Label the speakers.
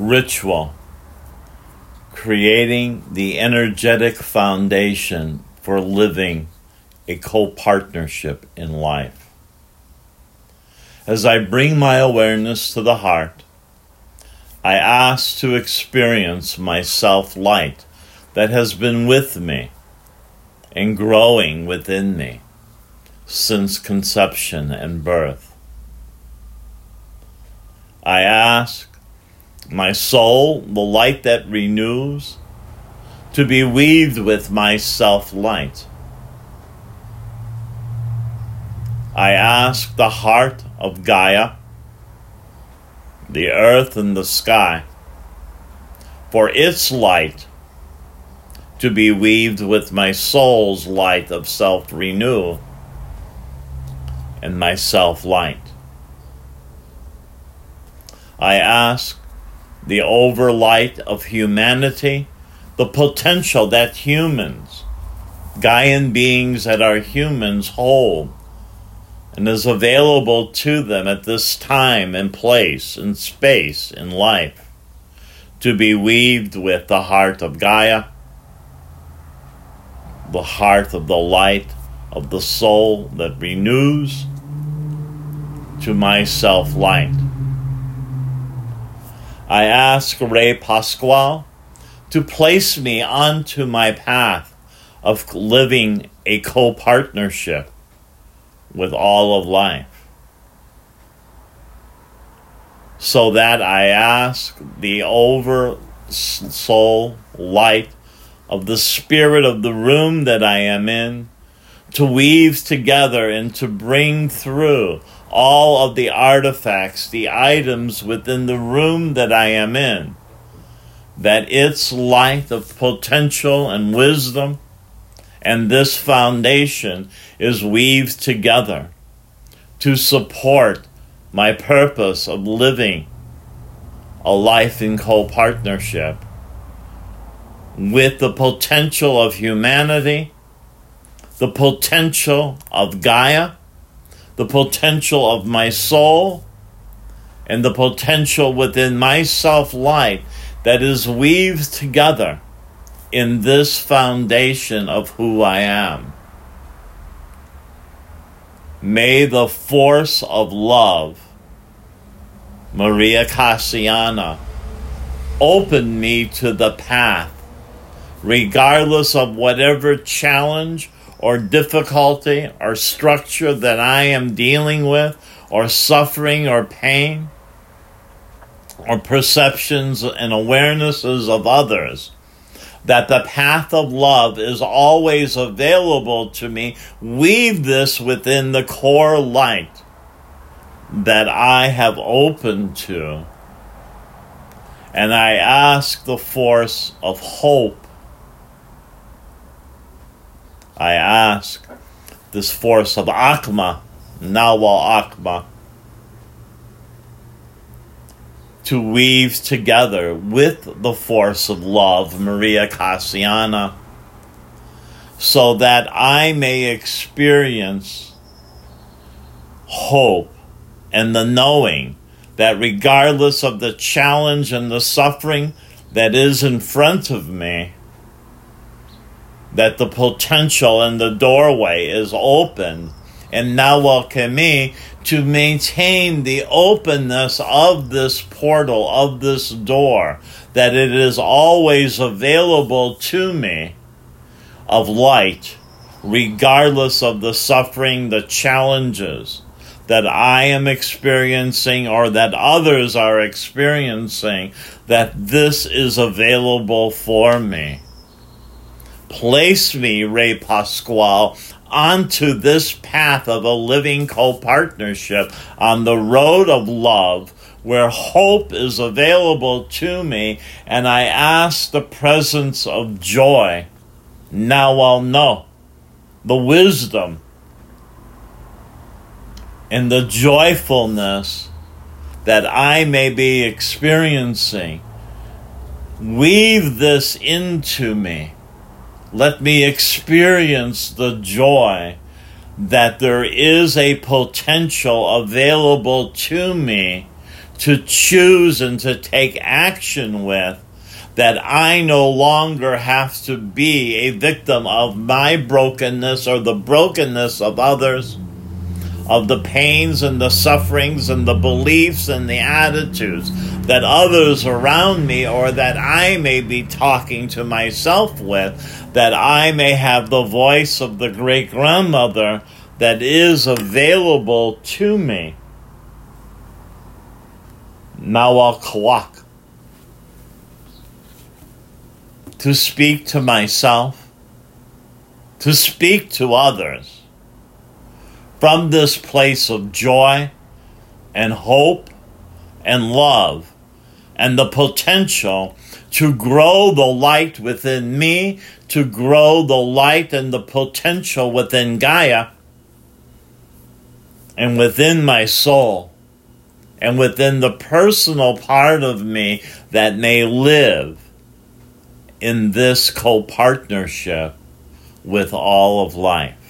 Speaker 1: ritual, creating the energetic foundation for living a co partnership in life. As I bring my awareness to the heart, I ask to experience my self light that has been with me and growing within me since conception and birth. I ask my soul, the light that renews, to be weaved with my self light. I ask the heart of Gaia, the earth and the sky, for its light to be weaved with my soul's light of self renew and my self light. I ask the overlight of humanity, the potential that humans, Gaian beings that are humans, hold and is available to them at this time and place and space in life to be weaved with the heart of Gaia, the heart of the light of the soul that renews to my self light. I ask Ray Pasquale to place me onto my path of living a co partnership with all of life. So that I ask the over soul light of the spirit of the room that I am in to weave together and to bring through all of the artifacts, the items within the room that I am in, that its light of potential and wisdom and this foundation is weaved together to support my purpose of living a life in co partnership with the potential of humanity, the potential of Gaia the potential of my soul and the potential within my self light that is weaved together in this foundation of who I am. May the force of love, Maria Cassiana, open me to the path, regardless of whatever challenge or difficulty or structure that I am dealing with or suffering or pain or perceptions and awarenesses of others. That the path of love is always available to me. Weave this within the core light that I have opened to. And I ask the force of hope I ask this force of Akma, Nawal Akma, to weave together with the force of love, Maria Cassiana, so that I may experience hope and the knowing that regardless of the challenge and the suffering that is in front of me, that the potential and the doorway is open. And now welcome me to maintain the openness of this portal, of this door, that it is always available to me of light, regardless of the suffering, the challenges that I am experiencing or that others are experiencing, that this is available for me place me, Ray Pasquale, onto this path of a living co partnership on the road of love where hope is available to me, and I ask the presence of joy. Now I'll know the wisdom and the joyfulness that I may be experiencing. Weave this into me let me experience the joy that there is a potential available to me to choose and to take action with that I no longer have to be a victim of my brokenness or the brokenness of others, of the pains and the sufferings and the beliefs and the attitudes that others around me or that I may be talking to myself with, that I may have the voice of the great grandmother that is available to me. Nawal To speak to myself, to speak to others from this place of joy and hope and love and the potential to grow the light within me, to grow the light and the potential within Gaia and within my soul and within the personal part of me that may live in this co partnership with all of life.